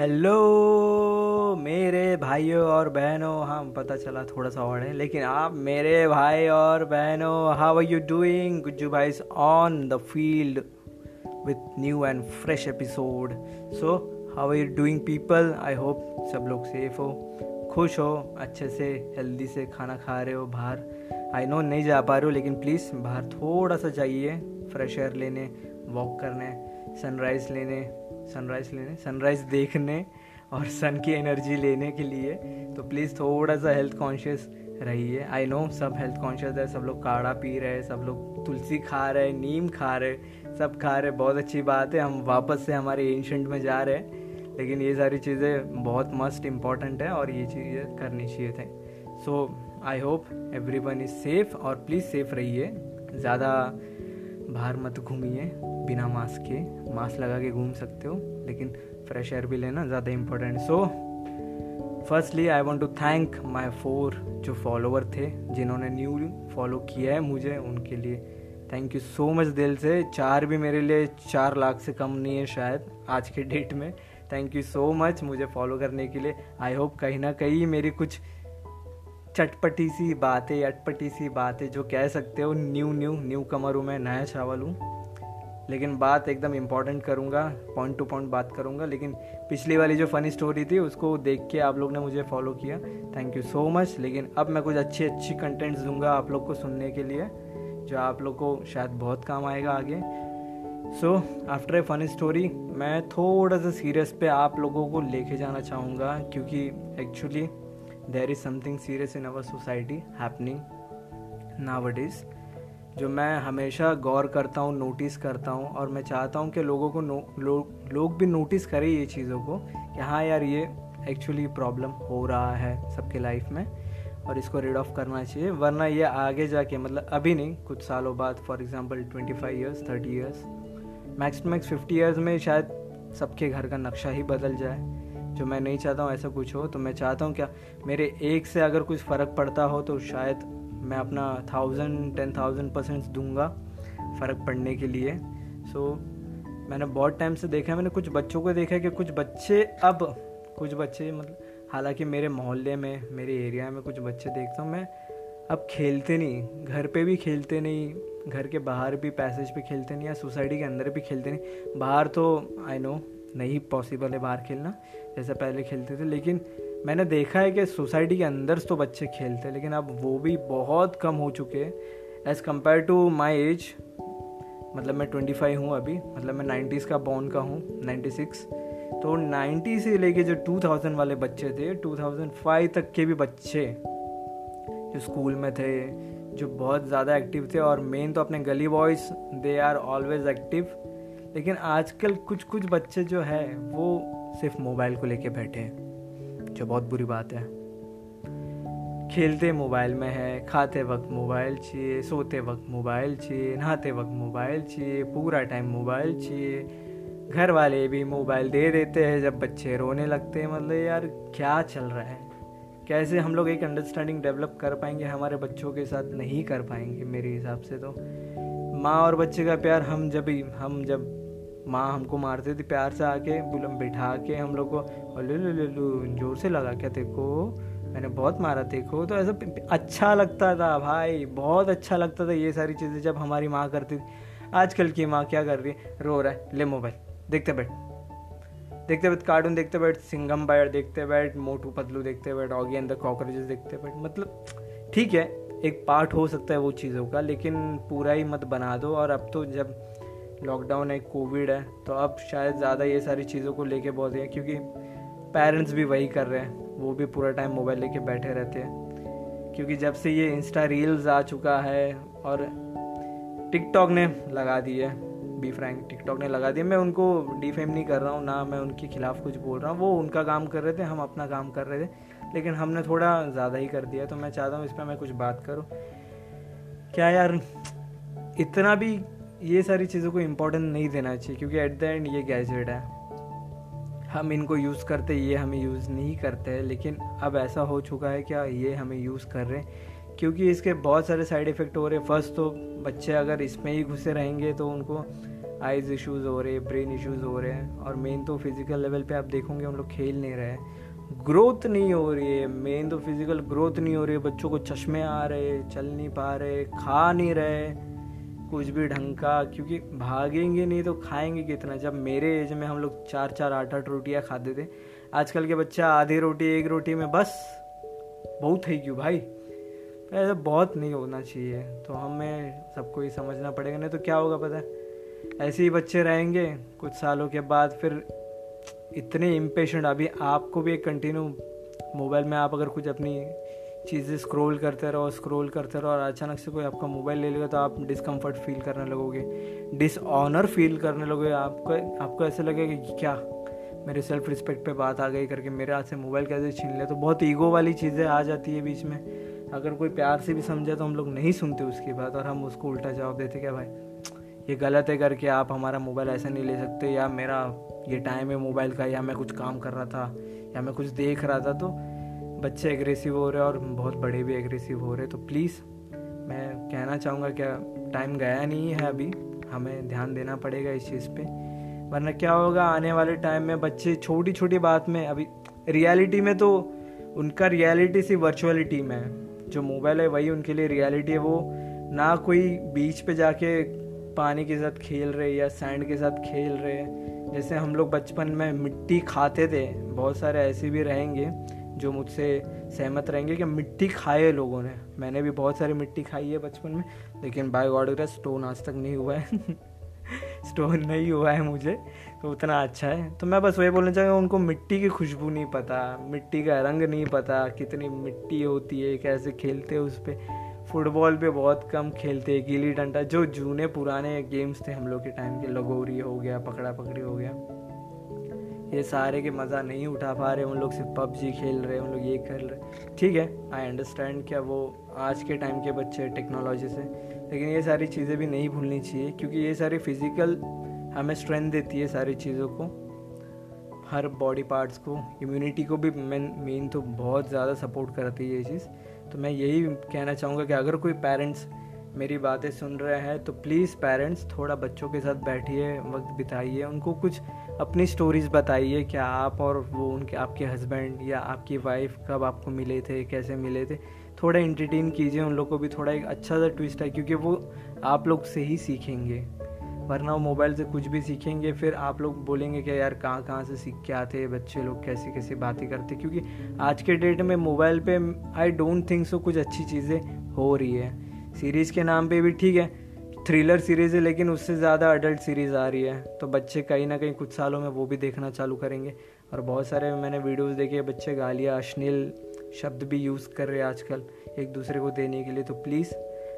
Hello मेरे भाइयों और बहनों। हाँ पता चला थोड़ा सा और है, लेकिन आप मेरे भाई और बहनों how are you doing Gujju Bhai on the field with new and fresh episode so how are you doing people I hope सब लोग सेफ़ हो, खुश हो, अच्छे से हेल्दी से खाना खा रहे हो, बाहर। आई नो नहीं जा पा रहे हो, लेकिन प्लीज़ बाहर थोड़ा सा जाइए फ्रेश एयर लेने वॉक करने सनराइज़ लेने। सनराइज़ लेने सनराइज़ देखने और सन की एनर्जी लेने के लिए। तो प्लीज़ थोड़ा सा हेल्थ कॉन्शियस रहिए। आई नो सब हेल्थ कॉन्शियस है, सब लोग काढ़ा पी रहे हैं, सब लोग तुलसी खा रहे हैं, नीम खा रहे सब खा रहे बहुत अच्छी बात है, हम वापस से हमारे एंशंट में जा रहे हैं। लेकिन ये सारी चीज़ें बहुत मस्ट इंपॉर्टेंट है और ये चीज़ें करनी चाहिए थे। So I hope everyone is safe और प्लीज़ सेफ़ रहिए। ज़्यादा बाहर मत घूमिए, बिना मास्क के। मास्क लगा के घूम सकते हो, लेकिन फ्रेश एयर भी लेना ज़्यादा important so firstly I want to thank my four जो फॉलोअर थे, जिन्होंने न्यू फॉलो किया है मुझे, उनके लिए थैंक यू सो मच दिल से। चार भी मेरे लिए चार लाख से कम नहीं है शायद, आज के डेट में। थैंक यू सो मच मुझे फॉलो करने के लिए। आई होप कहीं ना कहीं मेरी कुछ चटपटी सी बातें, अटपटी सी बातें जो कह सकते हो न्यू न्यू न्यू कमर हूँ मैं, नया चावल हूँ। लेकिन बात एकदम इंपॉर्टेंट करूँगा पॉइंट टू पॉइंट बात करूँगा, लेकिन पिछली वाली जो फ़नी स्टोरी थी, उसको देख के आप लोग ने मुझे फॉलो किया। थैंक यू सो मच लेकिन अब मैं कुछ अच्छी अच्छी कंटेंट्स दूँगा आप लोग को सुनने के लिए, जो आप लोग को शायद बहुत काम आएगा आगे। So after a funny story मैं थोड़ा सा सीरियस पे आप लोगों को लेके जाना चाहूँगा, क्योंकि actually there is something serious in our society happening now is जो मैं हमेशा गौर करता हूँ नोटिस करता हूँ और मैं चाहता हूँ कि लोगों को लो, लोग भी नोटिस करें ये चीज़ों को कि हाँ यार ये एक्चुअली प्रॉब्लम हो रहा है सबके लाइफ में और इसको रेड ऑफ़ करना चाहिए। वरना ये आगे जाके मतलब अभी नहीं कुछ सालों बाद for example twenty five years thirty years max to max fifty years में शायद सबके घर का नक्शा ही बदल जाए। जो मैं नहीं चाहता हूँ ऐसा कुछ हो तो मैं चाहता हूँ क्या मेरे एक से अगर कुछ फ़र्क पड़ता हो तो शायद मैं अपना थाउज़ेंड टेन थाउज़ेंड परसेंट दूँगा फ़र्क पड़ने के लिए। सो so, मैंने बहुत टाइम से देखा है मैंने कुछ बच्चों को देखा है कि कुछ बच्चे अब कुछ बच्चे मतलब हालाँकि मेरे मोहल्ले में मेरे एरिया में कुछ बच्चे देखता हूँ मैं अब खेलते नहीं घर पे भी खेलते नहीं घर के बाहर भी पैसेज पे खेलते नहीं या सोसाइटी के अंदर भी खेलते नहीं। बाहर तो आई नो नहीं पॉसिबल है बाहर खेलना। जैसे पहले खेलते थे, लेकिन मैंने देखा है कि सोसाइटी के अंदर तो बच्चे खेलते हैं, लेकिन अब वो भी बहुत कम हो चुके हैं। As compare to my age मतलब मैं ट्वेंटी फाइव हूँ अभी मतलब मैं नाइन्टीज़ का बॉर्न का हूँ नाइन्टी सिक्स तो नाइन्टी से लेके जो टू थाउज़ेंड वाले बच्चे थे टू थाउज़ेंड फाइव तक के भी बच्चे जो स्कूल में थे, जो बहुत ज़्यादा एक्टिव थे, और मेन तो अपने गली boys they are always active लेकिन आजकल कुछ कुछ बच्चे जो है, वो सिर्फ़ मोबाइल को लेके बैठे हैं, जो बहुत बुरी बात है। खेलते मोबाइल में है, खाते वक्त मोबाइल चाहिए, सोते वक्त मोबाइल चाहिए, नहाते वक्त मोबाइल चाहिए, पूरा टाइम मोबाइल चाहिए। घर वाले भी मोबाइल दे देते हैं जब बच्चे रोने लगते हैं मतलब यार क्या चल रहा है? कैसे हम लोग एक अंडरस्टैंडिंग डेवलप कर पाएँगे, हमारे बच्चों के साथ नहीं कर पाएँगे मेरे हिसाब से तो। माँ और बच्चे का प्यार, हम जब हम जब माँ हमको मारते थे प्यार से आके बुलम बिठा के हम लोग को ज़ोर से लगा क्या देखो मैंने बहुत मारा देखो तो ऐसा अच्छा लगता था भाई, बहुत अच्छा लगता था ये सारी चीज़ें जब हमारी माँ करती थी। आजकल की माँ क्या कर रही है? रो रहा है। ले मोबाइल, देखते बैठ। देखते बैठ, कार्टून देखते बैठ सिंगम बैठ देखते बैठ, मोटू पतलू देखते बैठ, ऑगी अंदर कॉकरोचेस देखते बैठ। मतलब ठीक है, एक पार्ट हो सकता है वो चीज़ों का, लेकिन पूरा ही मत बना दो। और अब तो जब लॉकडाउन है कोविड है तो अब शायद ज़्यादा ये सारी चीज़ों को लेके बहुत है, क्योंकि पेरेंट्स भी वही कर रहे हैं, वो भी पूरा टाइम मोबाइल लेके बैठे रहते हैं। क्योंकि जब से ये इंस्टा रील्स आ चुका है और टिकटॉक ने लगा दी है बी फ्रैंक टिकटॉक ने लगा दिया मैं उनको डिफेम नहीं कर रहा हूँ, ना मैं उनके खिलाफ कुछ बोल रहा हूँ, वो उनका काम कर रहे थे, हम अपना काम कर रहे थे, लेकिन हमने थोड़ा ज़्यादा ही कर दिया तो मैं चाहता हूँ इस पर मैं कुछ बात करूँ। क्या यार, इतना भी ये सारी चीज़ों को इम्पोर्टेंस नहीं देना चाहिए, क्योंकि एट द एंड ये गैजेट है। हम इनको यूज़ करते, ये हमें यूज़ नहीं करते हैं लेकिन अब ऐसा हो चुका है क्या ये हमें यूज़ कर रहे हैं? क्योंकि इसके बहुत सारे साइड इफ़ेक्ट हो रहे हैं। फ़र्स्ट तो बच्चे अगर इसमें ही घुसे रहेंगे तो उनको आइज़ इश्यूज़ हो रहे हैं ब्रेन इश्यूज़ हो रहे हैं। और मेन तो फ़िज़िकल लेवल पे आप देखोगे, हम लोग खेल नहीं रहे ग्रोथ नहीं हो रही है। मेन तो फ़िज़िकल ग्रोथ नहीं हो रही है। बच्चों को चश्मे आ रहे, चल नहीं पा रहे, खा नहीं रहे। कुछ भी ढंग का, क्योंकि भागेंगे नहीं तो खाएँगे कितना। जब मेरे एज में हम लोग चार चार आठ आठ रोटियाँ खाते थे, आजकल के बच्चा आधी रोटी, एक रोटी में बस, बहुत है क्यों भाई? ऐसा बहुत नहीं होना चाहिए तो हमें सबको ये समझना पड़ेगा, नहीं तो क्या होगा पता है? ऐसे ही बच्चे रहेंगे, कुछ सालों के बाद फिर इतने इम्पेशेंट अभी आपको भी एक कंटिन्यू मोबाइल में आप अगर कुछ अपनी चीज़ें स्क्रॉल करते रहो स्क्रॉल करते रहो और अचानक से कोई आपका मोबाइल ले लेगा तो आप डिस्कम्फर्ट फील करने लगोगे। डिसऑनर फील करने लगोगे। आपको आपको ऐसे लगेगा कि क्या? मेरे सेल्फ रिस्पेक्ट पे बात आ गई करके, मेरे हाथ से मोबाइल कैसे छीन लिया तो बहुत ईगो वाली चीज़ें आ जाती है बीच में। अगर कोई प्यार से भी समझे तो हम लोग नहीं सुनते उसकी बात और हम उसको उल्टा जवाब देते क्या भाई, ये गलत है करके आप हमारा मोबाइल ऐसा नहीं ले सकते या मेरा, ये टाइम है मोबाइल का या मैं कुछ काम कर रहा था या मैं कुछ देख रहा था तो बच्चे एग्रेसिव हो रहे हैं और बहुत बड़े भी एग्रेसिव हो रहे हैं तो प्लीज़ मैं कहना चाहूँगा क्या टाइम गया नहीं है अभी? हमें ध्यान देना पड़ेगा इस चीज़ पे। वरना क्या होगा, आने वाले टाइम में बच्चे छोटी छोटी बात में, अभी रियलिटी में तो उनका रियलिटी सिर्फ़ वर्चुअलिटी में है। जो मोबाइल है, वही उनके लिए रियलिटी है। वो ना कोई बीच पे जाके पानी के साथ खेल रहे या सैंड के साथ खेल रहे। जैसे हम लोग बचपन में मिट्टी खाते थे, बहुत सारे ऐसे भी रहेंगे। जो मुझसे सहमत रहेंगे कि मिट्टी खाए लोगों ने। मैंने भी बहुत सारी मिट्टी खाई है बचपन में, लेकिन बाय गॉड का स्टोन आज तक नहीं हुआ है। स्टोन नहीं हुआ है मुझे तो उतना अच्छा है। तो मैं बस वही बोलना चाहूँगा, उनको मिट्टी की खुशबू नहीं पता, मिट्टी का रंग नहीं पता, कितनी मिट्टी होती है, कैसे खेलते हैं उस पर फुटबॉल पे बहुत कम खेलते गिली डंडा, जो जूने पुराने गेम्स थे हम लोग के टाइम के, लगोरी हो गया पकड़ा पकड़ी हो गया। ये सारे के मज़ा नहीं उठा पा रहे, उन लोग सिर्फ़ पबजी खेल रहे हैं उन लोग ये खेल रहे। ठीक है आई अंडरस्टैंड क्या वो आज के टाइम के बच्चे टेक्नोलॉजी से। लेकिन ये सारी चीज़ें भी नहीं भूलनी चाहिए, क्योंकि ये सारी फ़िज़िकल हमें स्ट्रेंथ देती है सारी चीज़ों को। हर बॉडी पार्ट्स को इम्यूनिटी को भी मेन मेन तो बहुत ज़्यादा सपोर्ट करती है ये चीज़। तो मैं यही कहना चाहूँगा कि अगर कोई पेरेंट्स मेरी बातें सुन रहे हैं तो प्लीज़ पेरेंट्स थोड़ा बच्चों के साथ बैठिए, वक्त बिताइए, उनको कुछ अपनी स्टोरीज़ बताइए, क्या आप और वो उनके, आपके हस्बैंड या आपकी वाइफ कब आपको मिले थे, कैसे मिले थे? थोड़ा इंटरटेन कीजिए, उन लोग को भी थोड़ा एक अच्छा सा ट्विस्ट है, क्योंकि वो आप लोग से ही सीखेंगे। वरना वो मोबाइल से कुछ भी सीखेंगे, फिर आप लोग बोलेंगे कि यार, कहाँ कहाँ से सीख के आते हैं बच्चे लोग कैसी कैसी बातें करते? क्योंकि आज के डेट में मोबाइल पे आई डोंट थिंक सो कुछ अच्छी चीज़ें हो रही है। सीरीज़ के नाम पे भी ठीक है थ्रिलर सीरीज़ है, लेकिन उससे ज़्यादा अडल्ट सीरीज़ आ रही है। तो बच्चे कहीं ना कहीं कुछ सालों में वो भी देखना चालू करेंगे। और बहुत सारे मैंने वीडियोस देखे बच्चे गालियाँ, अश्लील शब्द भी यूज़ कर रहे हैं आजकल एक दूसरे को देने के लिए। तो प्लीज़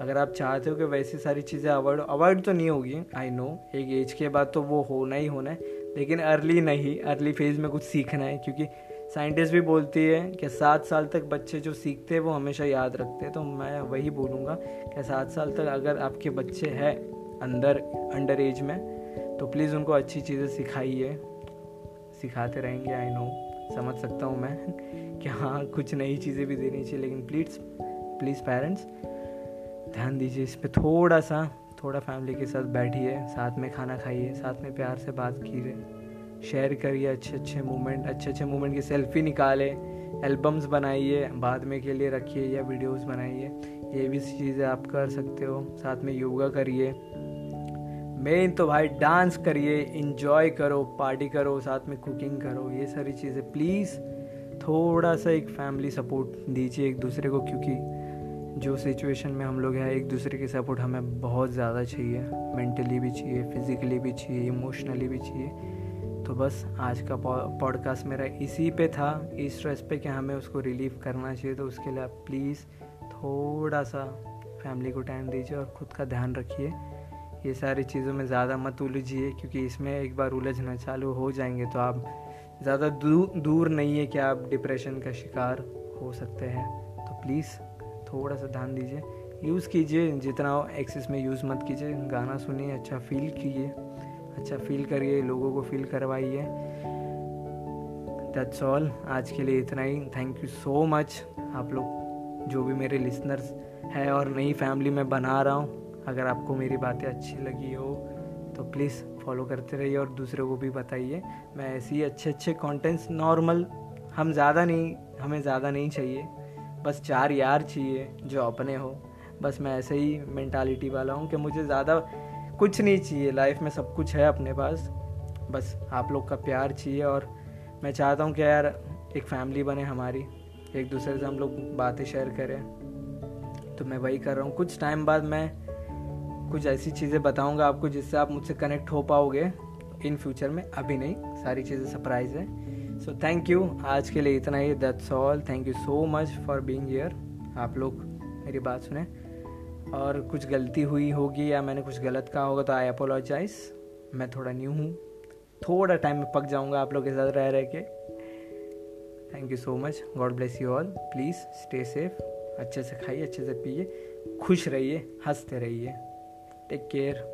अगर आप चाहते हो कि वैसी सारी चीज़ें अवॉइड अवॉइड तो नहीं होगी आई नो एक एज के बाद तो वो होना ही होना है, लेकिन अर्ली नहीं अर्ली फ़ेज़ में कुछ सीखना है, क्योंकि साइंटिस्ट भी बोलती है कि सात साल तक बच्चे जो सीखते हैं, वो हमेशा याद रखते हैं। तो मैं वही बोलूँगा कि सात साल तक अगर आपके बच्चे हैं अंदर, अंडर एज में तो प्लीज़ उनको अच्छी चीज़ें सिखाइए। सिखाते रहेंगे आई नो समझ सकता हूँ मैं कि हाँ कुछ नई चीज़ें भी देनी चाहिए, लेकिन प्लीज़ प्लीज़ पेरेंट्स ध्यान दीजिए इस पर थोड़ा सा, थोड़ा फैमिली के साथ बैठिए, साथ में खाना खाइए, साथ में प्यार से बात कीजिए। शेयर करिए अच्छे अच्छे मोमेंट अच्छे अच्छे मोमेंट की सेल्फी निकाले एल्बम्स बनाइए, बाद में के लिए रखिए या वीडियोस बनाइए। ये भी चीज़ें आप कर सकते हो, साथ में योगा करिए। मेन तो भाई डांस करिए इंजॉय करो पार्टी करो, साथ में कुकिंग करो, ये सारी चीज़ें। प्लीज़ थोड़ा सा एक फैमिली सपोर्ट दीजिए एक दूसरे को, क्योंकि जो सिचुएशन में हम लोग हैं, एक दूसरे की सपोर्ट हमें बहुत ज़्यादा चाहिए। मेंटली भी चाहिए फिज़िकली भी चाहिए इमोशनली भी चाहिए। तो बस आज का पॉडकास्ट मेरा इसी पे था। इस स्ट्रेस पे कि हमें उसको रिलीव करना चाहिए तो उसके लिए आप प्लीज़ थोड़ा सा फैमिली को टाइम दीजिए और ख़ुद का ध्यान रखिए। ये सारी चीज़ों में ज़्यादा मत उलझिए, क्योंकि इसमें एक बार उलझना चालू हो जाएँगे तो आप ज़्यादा दूर दूर नहीं है कि आप डिप्रेशन का शिकार हो सकते हैं। तो प्लीज़ थोड़ा सा ध्यान दीजिए। यूज़ कीजिए, जितना एक्सेस में यूज़ मत कीजिए। गाना सुनिए अच्छा फील कीजिए। अच्छा फील करिए, लोगों को फील करवाइए। दैट्स ऑल आज के लिए इतना ही. थैंक यू सो मच आप लोग, जो भी मेरे लिसनर्स है और नई फैमिली में बना रहा हूँ, अगर आपको मेरी बातें अच्छी लगी हो तो प्लीज़ फॉलो करते रहिए और दूसरे को भी बताइए। मैं ऐसे ही अच्छे अच्छे कंटेंट्स नॉर्मल हम ज़्यादा नहीं, हमें ज़्यादा नहीं चाहिए। बस चार यार चाहिए, जो अपने हो। बस मैं ऐसे ही मैंटालिटी वाला हूँ कि मुझे ज़्यादा कुछ नहीं चाहिए लाइफ में सब कुछ है अपने पास। बस आप लोग का प्यार चाहिए और मैं चाहता हूँ कि यार एक फैमिली बने हमारी, एक दूसरे से हम लोग बातें शेयर करें। तो मैं वही कर रहा हूँ। कुछ टाइम बाद मैं कुछ ऐसी चीज़ें बताऊँगा आपको जिससे आप मुझसे कनेक्ट हो पाओगे। इन फ्यूचर में अभी नहीं, सारी चीज़ें सरप्राइज़ है। सो थैंक यू आज के लिए इतना ही। That's all thank you so much for being here आप लोग मेरी बात सुने। और कुछ गलती हुई होगी या मैंने कुछ गलत कहा होगा तो आई अपोलोजाइज मैं थोड़ा न्यू हूँ। थोड़ा टाइम में पक जाऊँगा आप लोग के साथ रह रह के। Thank you so much God bless you all please stay safe अच्छे से खाइए, अच्छे से पिए. खुश रहिए, हँसते रहिए. Take care